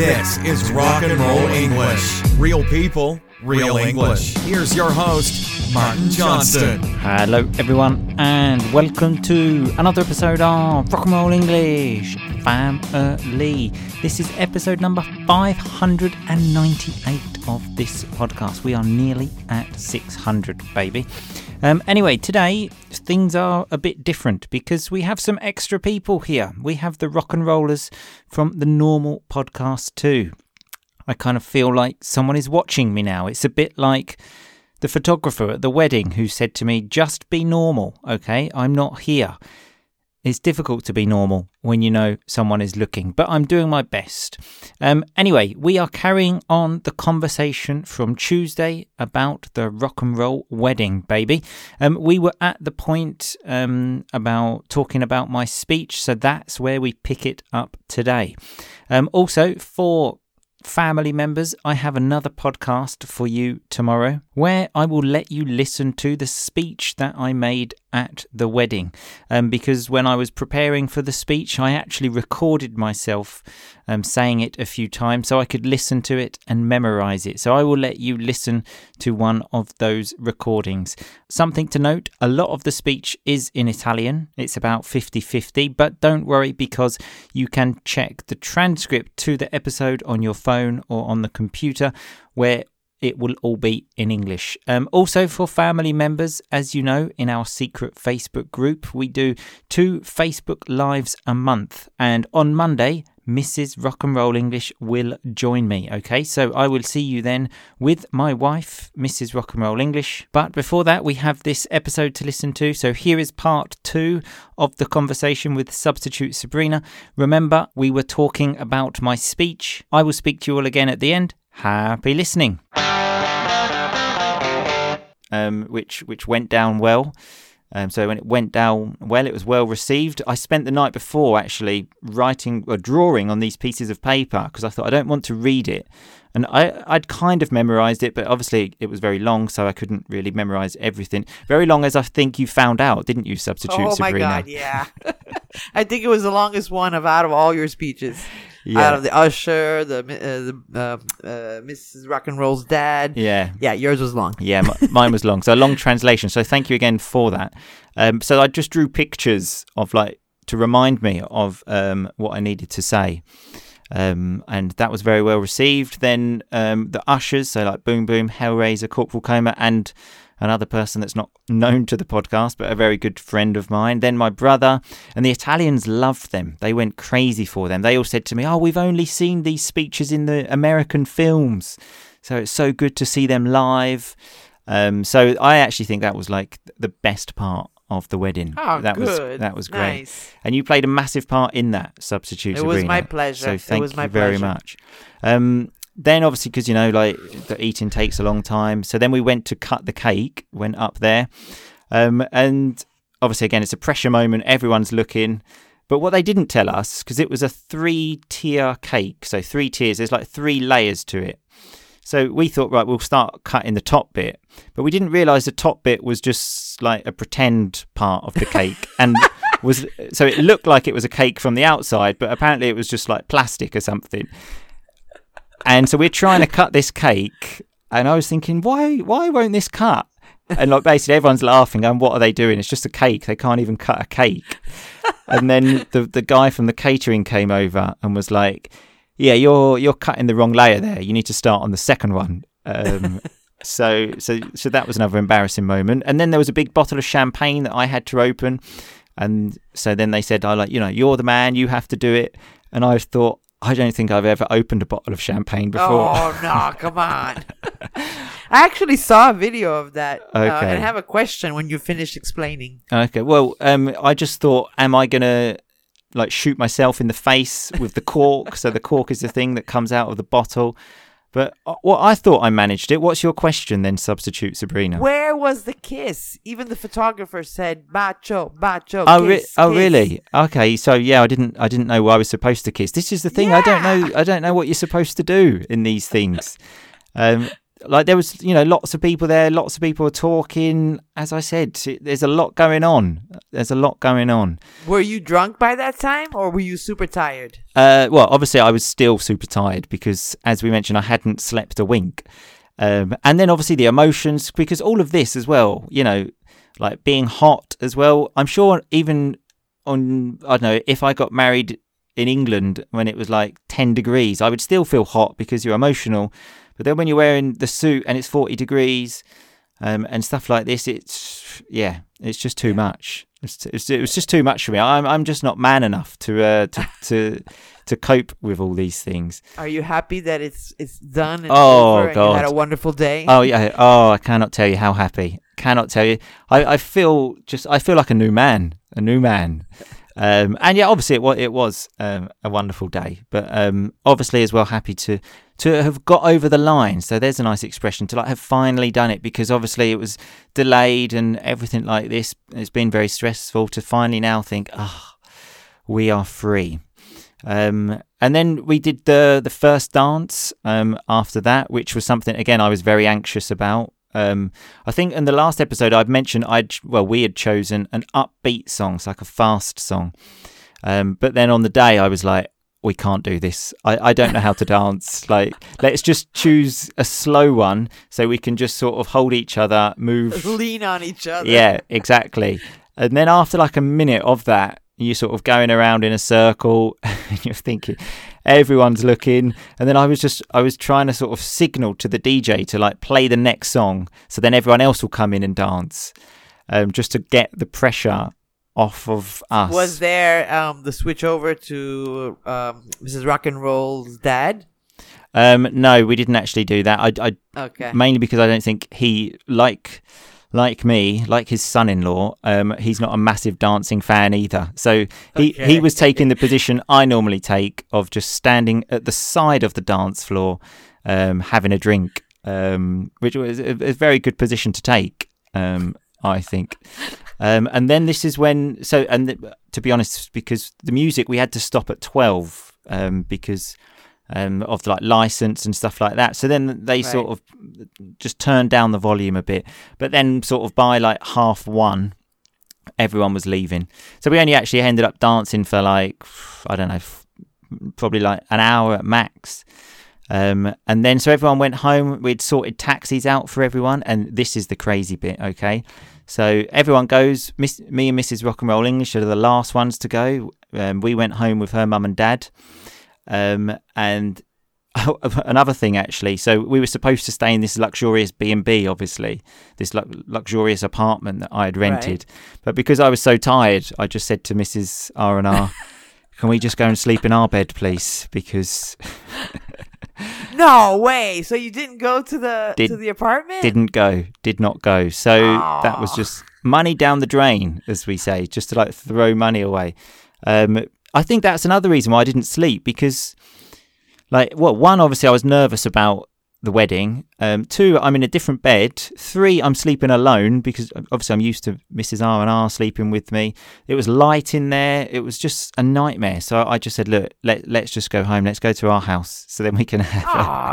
This is Rock and Roll English. Real people, real English. Here's your host, Martin Johnston. Hello, everyone, and welcome to another episode of Rock and Roll English Family. This is episode number 598 of this podcast. We are nearly at 600, baby. Um, anyway, today things are a bit different because we have some extra people here. We have the rock and rollers from the normal podcast too. I kind of feel like someone is watching me now. It's a bit like the photographer at the wedding who said to me, just be normal, okay? I'm not here. It's difficult to be normal when you know someone is looking, but I'm doing my best. Um, anyway, we are carrying on the conversation from Tuesday about the rock and roll wedding, baby. Um, we were at the point um, about talking about my speech, so that's where we pick it up today. Um, also, for family members, I have another podcast for you tomorrow where I will let you listen to the speech that I made at the wedding. Um, because when I was preparing for the speech, I actually recorded myself um, saying it a few times so I could listen to it and memorize it. So I will let you listen to one of those recordings. Something to note a lot of the speech is in Italian, it's about 50 50, but don't worry because you can check the transcript to the episode on your phone or on the computer where it will all be in English. Um, also, for family members, as you know, in our secret Facebook group, we do two Facebook Lives a month. And on Monday, Mrs. Rock and Roll English will join me. Okay, so I will see you then with my wife, Mrs. Rock and Roll English. But before that, we have this episode to listen to. So here is part two of the conversation with substitute Sabrina. Remember, we were talking about my speech. I will speak to you all again at the end. Happy listening. Um, which which went down well. Um, so when it went down well, it was well received. I spent the night before actually writing or drawing on these pieces of paper because I thought I don't want to read it, and I I'd kind of memorized it, but obviously it was very long, so I couldn't really memorize everything. Very long, as I think you found out, didn't you? Substitute Oh Sabrina. my god, yeah. I think it was the longest one of out of all your speeches. Out of the Usher, the uh, the uh, uh, Mrs. Rock and Roll's dad. Yeah. Yeah, yours was long. Yeah, m- mine was long. So a long translation. So thank you again for that. Um, so I just drew pictures of like to remind me of um, what I needed to say. Um, and that was very well received. Then um, the ushers, so like Boom Boom, Hellraiser, Corporal Coma, and another person that's not known to the podcast, but a very good friend of mine. Then my brother, and the Italians loved them. They went crazy for them. They all said to me, Oh, we've only seen these speeches in the American films. So it's so good to see them live. Um, so I actually think that was like the best part of the wedding. Oh, that was good. that was great. Nice. And you played a massive part in that substitute. It was Sabrina. my pleasure. So It thank was you my very much. Um, then obviously because you know like the eating takes a long time, so then we went to cut the cake. Went up there, um, and obviously again it's a pressure moment. Everyone's looking. But what they didn't tell us, because it was a three tier cake, so three tiers, there's like three layers to it. So we thought, right, we'll start cutting the top bit. But we didn't realise the top bit was just like a pretend part of the cake. and was so it looked like it was a cake from the outside, but apparently it was just like plastic or something. And so we're trying to cut this cake, and I was thinking, why why won't this cut? And like basically everyone's laughing, and what are they doing? It's just a cake. They can't even cut a cake. And then the the guy from the catering came over and was like, "Yeah, you're you're cutting the wrong layer there. You need to start on the second one." Um, so so so that was another embarrassing moment. And then there was a big bottle of champagne that I had to open, and so then they said, "I like you know you're the man. You have to do it." And I thought. I don't think I've ever opened a bottle of champagne before. Oh no, come on. I actually saw a video of that. Uh, Okay. and I have a question when you finish explaining. Okay. Well, um, I just thought, am I gonna like shoot myself in the face with the cork? so the cork is the thing that comes out of the bottle. But uh, well, I thought I managed it. What's your question then, substitute Sabrina? Where was the kiss? Even the photographer said bacho, bacho. Oh, re- kiss, oh, kiss." really? Okay, so yeah, I didn't, I didn't know I was supposed to kiss. This is the thing. I don't know, I don't know what you're supposed to do in these things. Um, like there was, you know, lots of people there. Lots of people were talking. As I said, there's a lot going on. There's a lot going on. Were you drunk by that time, or were you super tired? Uh, well, obviously, I was still super tired because, as we mentioned, I hadn't slept a wink. Um, and then obviously the emotions, because all of this as well, you know, like being hot as well. I'm sure even on, I don't know, if I got married in England when it was like 10 degrees, I would still feel hot because you're emotional. But then when you're wearing the suit and it's 40 degrees um, and stuff like this, it's, yeah, it's just too much. It's, it's, it was just too much for me. I'm, I'm just not man enough to, uh, to, to, to cope with all these things. Are you happy that it's it's done? And Oh, you had a wonderful day. Oh yeah. Oh, I cannot tell you how happy. Cannot tell you. I, I feel just. I feel like a new man. A new man. Um, and yeah, obviously it was it was um, a wonderful day. But um, obviously as well, happy to to have got over the line. So there's a nice expression to like have finally done it because obviously it was delayed and everything like this. It's been very stressful to finally now think, ah, we are free. Um, and then we did the the first dance um, after that, which was something again I was very anxious about. Um, I think in the last episode I'd mentioned I'd well we had chosen an upbeat song, so like a fast song. Um, but then on the day I was like, we can't do this. I, I don't know how to dance. Like let's just choose a slow one so we can just sort of hold each other, move Lean on each other. yeah, exactly. And then after like a minute of that, you're sort of going around in a circle and you're thinking everyone's looking. And then I was just, I was trying to sort of signal to the DJ to like play the next song. So then everyone else will come in and dance um, just to get the pressure off of us. Was there um, the switch over to um, Mrs. Rock and Roll's dad? um, no, we didn't actually do that. I, I Okay. mainly because I don't think he like like me, like his son-in-law, um, he's not a massive dancing fan either. So he Okay. he was taking the position I normally take of just standing at the side of the dance floor, um, having a drink, um, which was a, a very good position to take, um, I think. Um, and then this is when so and th- to be honest, because the music we had to stop at twelve um, because um, of like license and stuff like that. So then they sort of just turned down the volume a bit. But then sort of by like half one, everyone was leaving. So we only actually ended up dancing for like I don't know, probably like an hour at max. Um, and then so everyone went home. We'd sorted taxis out for everyone, and this is the crazy bit. Okay, so everyone goes. Miss, me and Mrs. Rock and Roll English are the last ones to go. Um, we went home with her mum and dad. Um, and another thing actually, so we were supposed to stay in this luxurious B and B, obviously, this lu- luxurious apartment that I had rented. But because I was so tired, I just said to Mrs. R and R, "Can we just go and sleep in our bed, please?" Because No way. So you didn't go to the Did- to the apartment? didn't go, did not go. So that was just money down the drain, as we say, just to like throw money away. Um, I think that's another reason why I didn't sleep because, like, well, one, obviously, I was nervous about the wedding. Um, two, I'm in a different bed. Three, I'm sleeping alone because obviously I'm used to Mrs. R and R sleeping with me. It was light in there. It was just a nightmare. So I just said, look, let let's just go home. Let's go to our house so then we can have.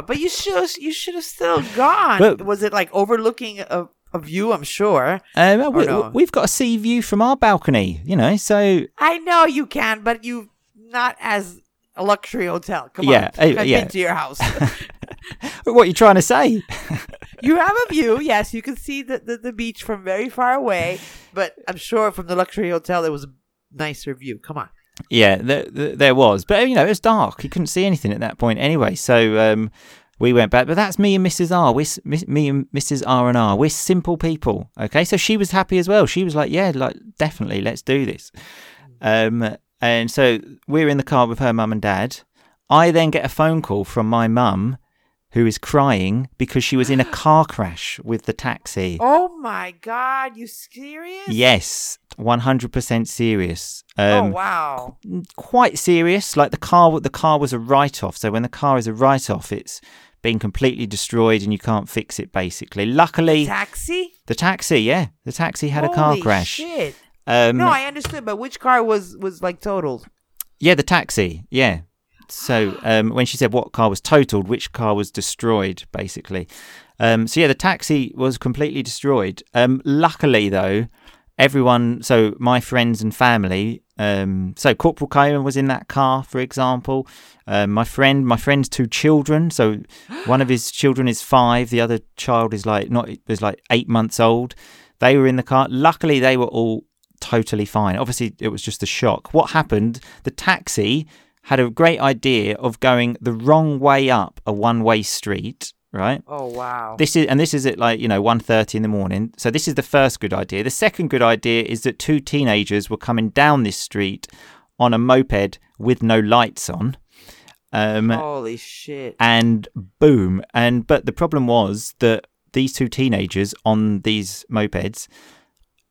a- but you should you should have still gone. But- was it like overlooking a, a view? I'm sure. Um, we, no? We've got a sea view from our balcony, you know. So I know you can, but you not as a luxury hotel. Come Yeah, on, uh, I've yeah. been to your house. what are you trying to say? you have a view. Yes, you can see the, the the beach from very far away. But I'm sure from the luxury hotel there was a nicer view. Come on. yeah, there, there, there was, but you know, it was dark. You couldn't see anything at that point anyway. So um, we went back. But that's me and Mrs. R. We're me and Mrs. R and R. We're simple people. Okay, so she was happy as well. She was like, "Yeah, like definitely, let's do this." Um, and so we're in the car with her mum and dad. I then get a phone call from my mum, who is crying because she was in a car crash with the taxi. Oh my God, you serious? Yes, one hundred percent serious. oh Um, wow. quite serious. Like the car, the car was a write-off. So when the car is a write-off, it's been completely destroyed and you can't fix it. Basically, luckily, Taxi? the taxi, yeah, the taxi had a car crash. Shit. Um, No, I understood, but which car was was like totaled? yeah, the taxi, yeah. so um, when she said what car was totaled, which car was destroyed, basically. Um, so yeah, the taxi was completely destroyed. Um, luckily, though, everyone, so my friends and family, um, so Corporal Coleman was in that car, for example. Um, my friend, my friend's two children. So one of his children is five, the other child is like not is like eight months old. They were in the car. Luckily, they were all totally fine. Obviously, it was just a shock. What happened? The taxi had a great idea of going the wrong way up a one-way street right? Oh wow. This is and this is at like you know 1.30 in the morning. So this is the first good idea. The second good idea is that two teenagers were coming down this street on a moped with no lights on. Um, Holy shit. and boom and but the problem was that these two teenagers on these mopeds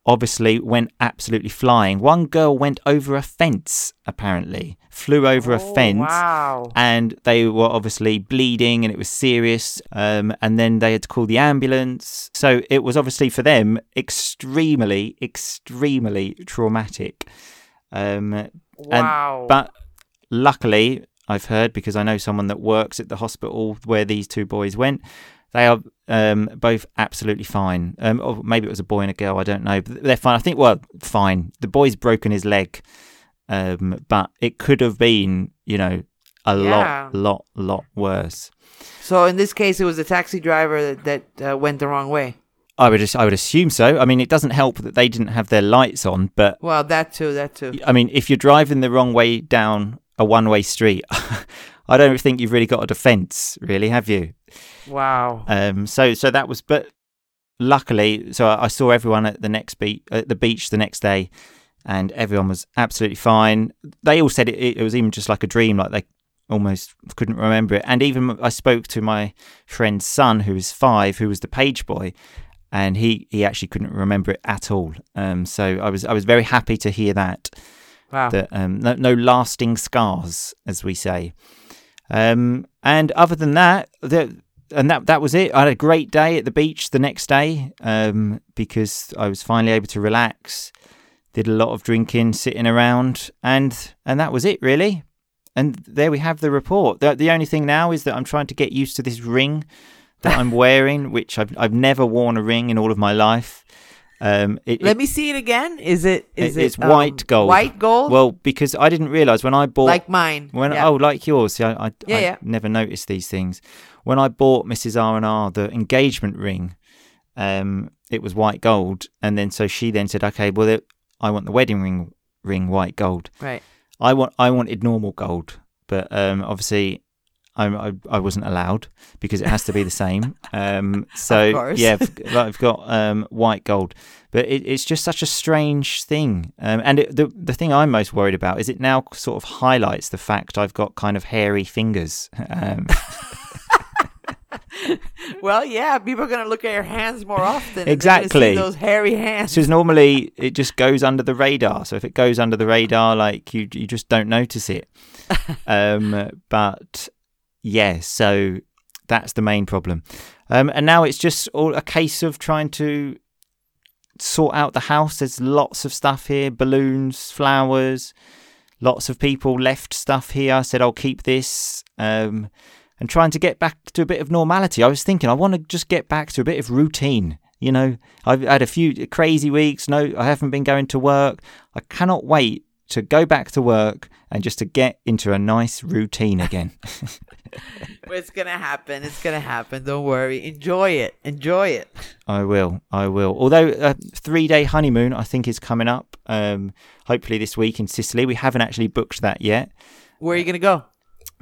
obviously went absolutely flying one girl went over a fence apparently flew over a Oh, fence Wow. and they were obviously bleeding and it was serious um, and then they had to call the ambulance so it was obviously for them extremely extremely traumatic um, Wow. but luckily i've heard because i know someone that works at the hospital where these two boys went they are um, both absolutely fine um, or maybe it was a boy and a girl i don't know but they're fine i think well fine the boy's broken his leg um, but it could have been you know a Yeah. lot lot lot worse so in this case, it was the taxi driver that, that uh, went the wrong way. i would just i would assume so i mean it doesn't help that they didn't have their lights on but Well, that too. That too. I mean, if you're driving the wrong way down a one way street, I don't think you've really got a defence, really, have you? Wow. Um, so, so that was, but luckily, so I, I saw everyone at the next beach, at the beach the next day, and everyone was absolutely fine. They all said it, it was even just like a dream, like they almost couldn't remember it. And even I spoke to my friend's son, who was five, who was the page boy, and he he actually couldn't remember it at all. Um, so I was I was very happy to hear that Wow. that um, no, no lasting scars, as we say. Um, and other than that, the, and that that was it. I had a great day at the beach the next day um, because I was finally able to relax. Did a lot of drinking, sitting around, and and that was it really. And there we have the report. The, the only thing now is that I'm trying to get used to this ring that I'm wearing, which I've I've never worn a ring in all of my life. Um, it, Let it- me see it again. Is it? Is It- it? it's white gold. White gold. well, because I didn't realize when I bought like mine. when yeah. oh like yours. See, I I, Yeah, I yeah. never noticed these things. When I bought Mrs R and R the engagement ring, um, it was white gold, and then so she then said, okay, well, it, I want the wedding ring ring white gold. Right. I want I wanted normal gold, but um, obviously. I'm, I I wasn't allowed because it has to be the same. Um, so yeah, I've, I've got um, white gold, but it, it's just such a strange thing. Um, and it, the the thing I'm most worried about is it now sort of highlights the fact I've got kind of hairy fingers. Um, Well, yeah. People are gonna look at your hands more often. and they're see Exactly. Those hairy hands. so normally it just goes under the radar. So if it goes under the radar, like you you just don't notice it. um, but yeah, so that's the main problem. Um, and now it's just all a case of trying to sort out the house. There's lots of stuff here, balloons, flowers. Lots of people left stuff here. I said I'll keep this. Um, and trying to get back to a bit of normality. I was thinking I want to just get back to a bit of routine. You know, I've had a few crazy weeks. No, I haven't been going to work. I cannot wait to go back to work and just to get into a nice routine again. it's gonna happen. It's gonna happen. Don't worry. Enjoy it. Enjoy it. I will. I will. Although a three day honeymoon, I think, is coming up. Um, hopefully this week in Sicily. We haven't actually booked that yet. Where are you gonna go?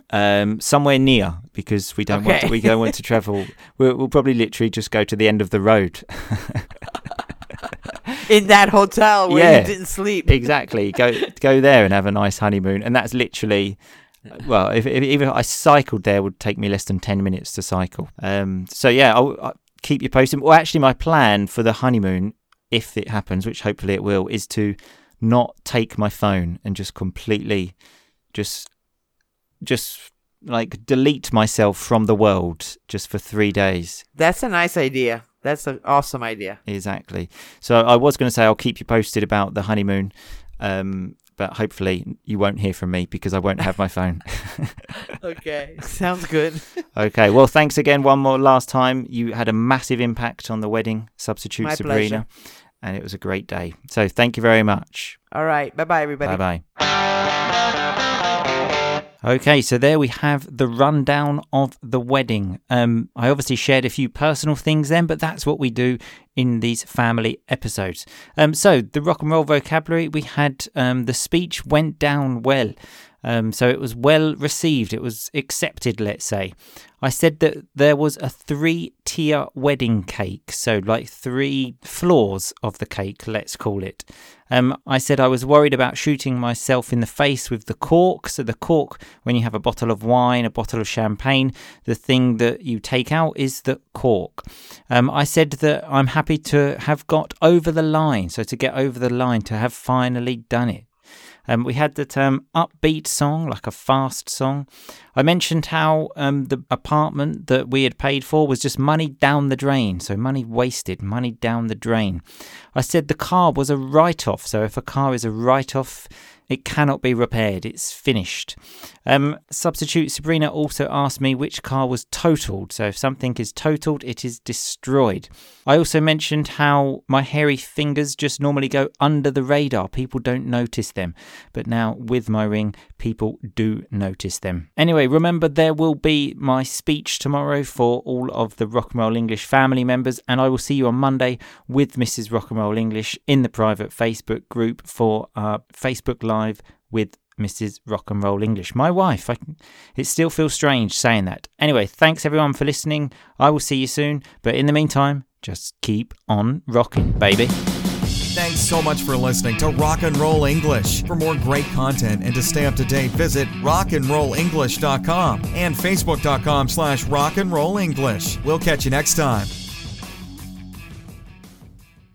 Um, somewhere near because we don't want to, we don't want to travel. We'll, we'll probably literally just go to the end of the road. In that hotel where Yeah. you didn't sleep. exactly. Go go there and have a nice honeymoon. And that's literally. Well, if, if even if I cycled there, would take me less than ten minutes to cycle. Um, so yeah, I'll, I'll keep you posted. Well, actually, my plan for the honeymoon, if it happens, which hopefully it will, is to not take my phone and just completely, just, just like delete myself from the world just for three days. That's a nice idea. That's an awesome idea. Exactly. So I was going to say I'll keep you posted about the honeymoon, um, but hopefully you won't hear from me because I won't have my phone. okay, sounds good. okay, well, thanks again one more last time. You had a massive impact on the wedding, substitute My Sabrina, and it was a great day. So thank you very much. All right, bye bye, everybody. Bye bye. Okay, so there we have the rundown of the wedding. Um, I obviously shared a few personal things then, but that's what we do in these family episodes. Um, so the rock and roll vocabulary, we had um, the speech went down well. Um, so it was well received. It was accepted, let's say. I said that there was a three tier wedding cake, so like three floors of the cake, let's call it. Um, I said I was worried about shooting myself in the face with the cork. So, the cork, when you have a bottle of wine, a bottle of champagne, the thing that you take out is the cork. Um, I said that I'm happy to have got over the line. So, to get over the line, to have finally done it. Um, we had the term upbeat song, like a fast song. I mentioned how um, the apartment that we had paid for was just money down the drain. So, money wasted, money down the drain. I said the car was a write off. So, if a car is a write off, it cannot be repaired. It's finished. Um, substitute Sabrina also asked me which car was totaled. So if something is totaled, it is destroyed. I also mentioned how my hairy fingers just normally go under the radar. People don't notice them. But now with my ring, people do notice them. Anyway, remember there will be my speech tomorrow for all of the Rock and Roll English family members, and I will see you on Monday with Mrs. Rock and Roll English in the private Facebook group for our Facebook Live live with Mrs. Rock and Roll English, my wife. I, it still feels strange saying that. Anyway, thanks everyone for listening. I will see you soon, but in the meantime, just keep on rocking, baby. Thanks so much for listening to Rock and Roll English. For more great content and to stay up to date, visit rockandrollenglish.com and facebook.com slash rockandrollenglish. We'll catch you next time.